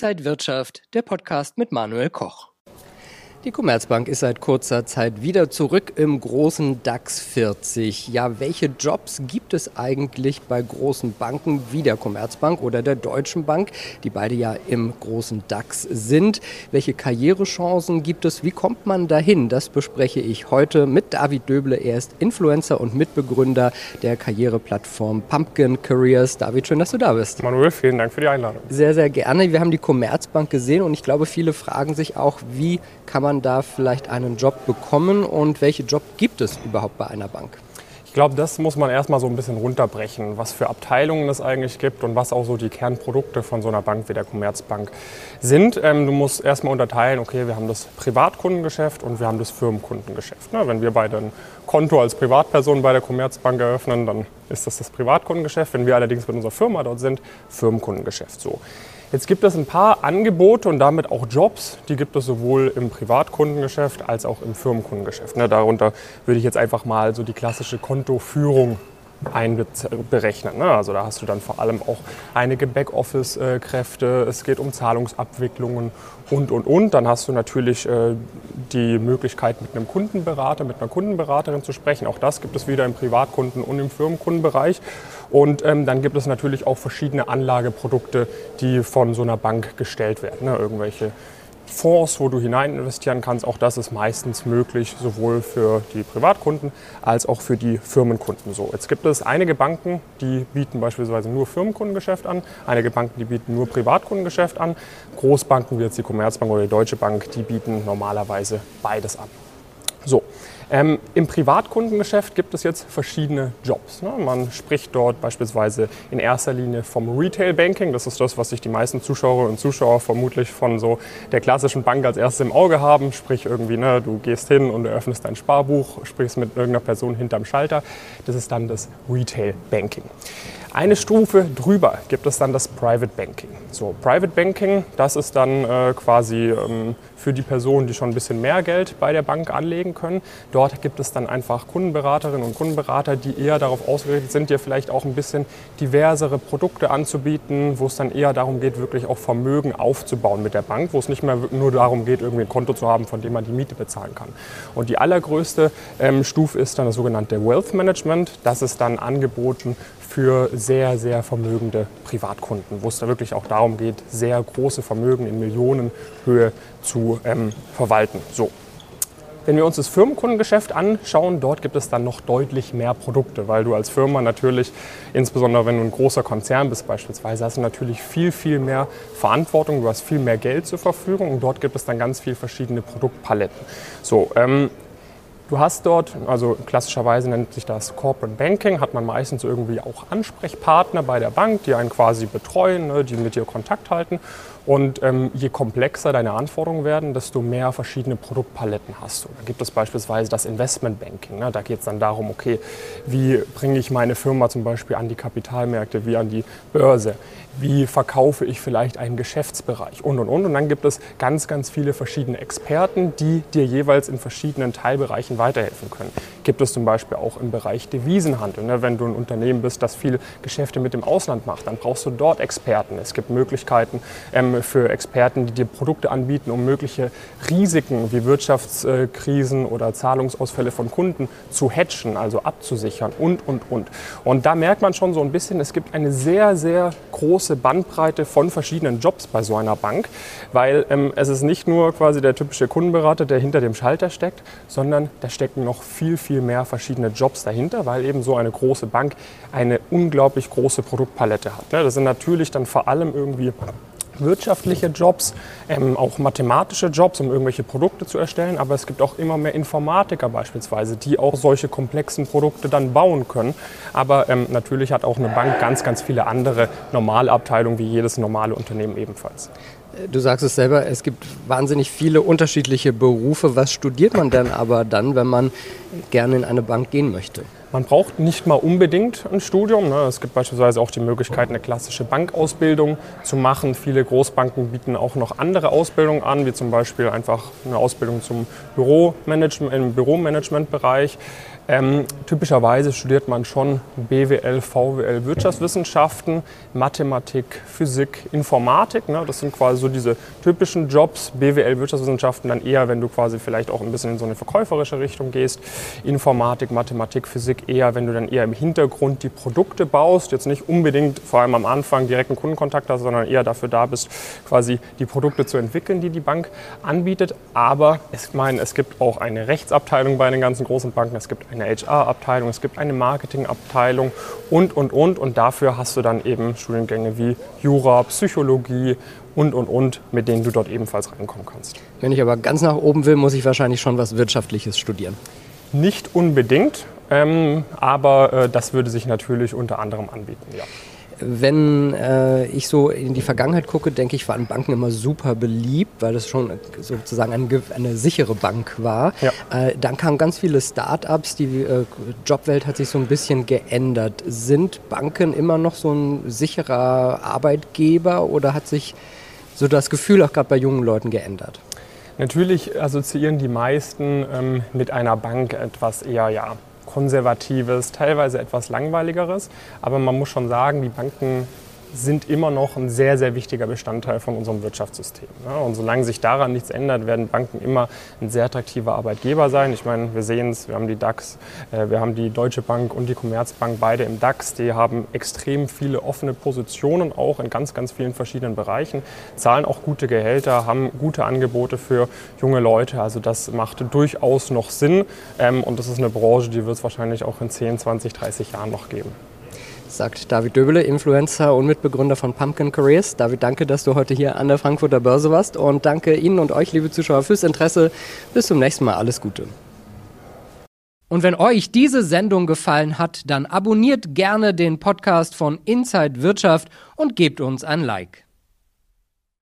Inside Wirtschaft, der Podcast mit Manuel Koch. Die Commerzbank ist seit kurzer Zeit wieder zurück im großen DAX 40. Ja, welche Jobs gibt es eigentlich bei großen Banken wie der Commerzbank oder der Deutschen Bank, die beide ja im großen DAX sind? Welche Karrierechancen gibt es? Wie kommt man dahin? Das bespreche ich heute mit David Döble. Er ist Influencer und Mitbegründer der Karriereplattform Pumpkin Careers. David, schön, dass du da bist. Manuel, vielen Dank für die Einladung. Sehr, sehr gerne. Wir haben die Commerzbank gesehen und ich glaube, viele fragen sich auch, wie kann man da vielleicht einen Job bekommen und welche Job gibt es überhaupt bei einer Bank? Ich glaube, das muss man erstmal so ein bisschen runterbrechen, was für Abteilungen es eigentlich gibt und was auch so die Kernprodukte von so einer Bank wie der Commerzbank sind. Ähm, du musst erstmal unterteilen, okay, wir haben das Privatkundengeschäft und wir haben das Firmenkundengeschäft. Ne? Wenn wir beide ein Konto als Privatperson bei der Commerzbank eröffnen, dann ist das das Privatkundengeschäft. Wenn wir allerdings mit unserer Firma dort sind, Firmenkundengeschäft so. Jetzt gibt es ein paar Angebote und damit auch Jobs, die gibt es sowohl im Privatkundengeschäft als auch im Firmenkundengeschäft. Ne, darunter würde ich jetzt einfach mal so die klassische Kontoführung einberechnen. Ne? Also da hast du dann vor allem auch einige Backoffice-Kräfte, es geht um Zahlungsabwicklungen und, und, und. Dann hast du natürlich äh, die Möglichkeit, mit einem Kundenberater, mit einer Kundenberaterin zu sprechen. Auch das gibt es wieder im Privatkunden- und im Firmenkundenbereich. Und ähm, dann gibt es natürlich auch verschiedene Anlageprodukte, die von so einer Bank gestellt werden. Ne? Irgendwelche Fonds, wo du hinein investieren kannst. Auch das ist meistens möglich, sowohl für die Privatkunden als auch für die Firmenkunden. So, jetzt gibt es einige Banken, die bieten beispielsweise nur Firmenkundengeschäft an, einige Banken, die bieten nur Privatkundengeschäft an. Großbanken wie jetzt die Commerzbank oder die Deutsche Bank, die bieten normalerweise beides an. So, ähm, Im Privatkundengeschäft gibt es jetzt verschiedene Jobs. Ne? Man spricht dort beispielsweise in erster Linie vom Retail Banking. Das ist das, was sich die meisten Zuschauerinnen und Zuschauer vermutlich von so der klassischen Bank als erstes im Auge haben. Sprich irgendwie, ne, du gehst hin und eröffnest dein Sparbuch, sprichst mit irgendeiner Person hinterm Schalter. Das ist dann das Retail Banking. Eine Stufe drüber gibt es dann das Private Banking. So, Private Banking, das ist dann äh, quasi ähm, für die Personen, die schon ein bisschen mehr Geld bei der Bank anlegen können. Dort gibt es dann einfach Kundenberaterinnen und Kundenberater, die eher darauf ausgerichtet sind, dir vielleicht auch ein bisschen diversere Produkte anzubieten, wo es dann eher darum geht, wirklich auch Vermögen aufzubauen mit der Bank, wo es nicht mehr nur darum geht, irgendwie ein Konto zu haben, von dem man die Miete bezahlen kann. Und die allergrößte ähm, Stufe ist dann das sogenannte Wealth Management. Das ist dann angeboten für sehr, sehr vermögende Privatkunden, wo es da wirklich auch darum geht, sehr große Vermögen in Millionenhöhe zu ähm, verwalten. So. Wenn wir uns das Firmenkundengeschäft anschauen, dort gibt es dann noch deutlich mehr Produkte, weil du als Firma natürlich, insbesondere wenn du ein großer Konzern bist beispielsweise, hast du natürlich viel, viel mehr Verantwortung, du hast viel mehr Geld zur Verfügung und dort gibt es dann ganz viele verschiedene Produktpaletten. So, ähm, Du hast dort, also klassischerweise nennt sich das Corporate Banking, hat man meistens irgendwie auch Ansprechpartner bei der Bank, die einen quasi betreuen, ne, die mit dir Kontakt halten. Und ähm, je komplexer deine Anforderungen werden, desto mehr verschiedene Produktpaletten hast du. Da gibt es beispielsweise das Investment Banking. Ne? Da geht es dann darum, okay, wie bringe ich meine Firma zum Beispiel an die Kapitalmärkte, wie an die Börse? Wie verkaufe ich vielleicht einen Geschäftsbereich und und und. Und dann gibt es ganz, ganz viele verschiedene Experten, die dir jeweils in verschiedenen Teilbereichen weiterhelfen können. Gibt es zum Beispiel auch im Bereich Devisenhandel. Ne? Wenn du ein Unternehmen bist, das viele Geschäfte mit dem Ausland macht, dann brauchst du dort Experten. Es gibt Möglichkeiten, ähm, für Experten, die dir Produkte anbieten, um mögliche Risiken wie Wirtschaftskrisen oder Zahlungsausfälle von Kunden zu hatchen, also abzusichern und, und, und. Und da merkt man schon so ein bisschen, es gibt eine sehr, sehr große Bandbreite von verschiedenen Jobs bei so einer Bank, weil ähm, es ist nicht nur quasi der typische Kundenberater, der hinter dem Schalter steckt, sondern da stecken noch viel, viel mehr verschiedene Jobs dahinter, weil eben so eine große Bank eine unglaublich große Produktpalette hat. Ne? Das sind natürlich dann vor allem irgendwie wirtschaftliche Jobs, ähm, auch mathematische Jobs, um irgendwelche Produkte zu erstellen. Aber es gibt auch immer mehr Informatiker beispielsweise, die auch solche komplexen Produkte dann bauen können. Aber ähm, natürlich hat auch eine Bank ganz, ganz viele andere normale Abteilungen, wie jedes normale Unternehmen ebenfalls. Du sagst es selber, es gibt wahnsinnig viele unterschiedliche Berufe. Was studiert man denn aber dann, wenn man gerne in eine Bank gehen möchte? Man braucht nicht mal unbedingt ein Studium. Ne? Es gibt beispielsweise auch die Möglichkeit, eine klassische Bankausbildung zu machen. Viele Großbanken bieten auch noch andere Ausbildungen an, wie zum Beispiel einfach eine Ausbildung zum Büromanagement, im Büromanagementbereich. Ähm, typischerweise studiert man schon BWL, VWL, Wirtschaftswissenschaften, Mathematik, Physik, Informatik. Ne? Das sind quasi so diese typischen Jobs. BWL, Wirtschaftswissenschaften dann eher, wenn du quasi vielleicht auch ein bisschen in so eine verkäuferische Richtung gehst. Informatik, Mathematik, Physik eher, wenn du dann eher im Hintergrund die Produkte baust. Jetzt nicht unbedingt vor allem am Anfang direkten Kundenkontakt hast, sondern eher dafür da bist, quasi die Produkte zu entwickeln, die die Bank anbietet. Aber ich meine, es gibt auch eine Rechtsabteilung bei den ganzen großen Banken. Es gibt eine eine HR-Abteilung, es gibt eine Marketing-Abteilung und, und, und. Und dafür hast du dann eben Studiengänge wie Jura, Psychologie und, und, und, mit denen du dort ebenfalls reinkommen kannst. Wenn ich aber ganz nach oben will, muss ich wahrscheinlich schon was Wirtschaftliches studieren. Nicht unbedingt, ähm, aber äh, das würde sich natürlich unter anderem anbieten, ja. Wenn äh, ich so in die Vergangenheit gucke, denke ich, waren Banken immer super beliebt, weil das schon sozusagen eine, eine sichere Bank war. Ja. Äh, dann kamen ganz viele Start-ups, die äh, Jobwelt hat sich so ein bisschen geändert. Sind Banken immer noch so ein sicherer Arbeitgeber oder hat sich so das Gefühl auch gerade bei jungen Leuten geändert? Natürlich assoziieren die meisten ähm, mit einer Bank etwas eher ja, konservatives, teilweise etwas langweiligeres. Aber man muss schon sagen, die Banken sind immer noch ein sehr, sehr wichtiger Bestandteil von unserem Wirtschaftssystem. Und solange sich daran nichts ändert, werden Banken immer ein sehr attraktiver Arbeitgeber sein. Ich meine, wir sehen es, wir haben die DAX, äh, wir haben die Deutsche Bank und die Commerzbank beide im DAX. Die haben extrem viele offene Positionen, auch in ganz, ganz vielen verschiedenen Bereichen, zahlen auch gute Gehälter, haben gute Angebote für junge Leute. Also das macht durchaus noch Sinn. Ähm, und das ist eine Branche, die wird es wahrscheinlich auch in 10, 20, 30 Jahren noch geben sagt David Döbele, Influencer und Mitbegründer von Pumpkin Careers. David, danke, dass du heute hier an der Frankfurter Börse warst und danke Ihnen und euch, liebe Zuschauer, fürs Interesse. Bis zum nächsten Mal. Alles Gute. Und wenn euch diese Sendung gefallen hat, dann abonniert gerne den Podcast von Inside Wirtschaft und gebt uns ein Like.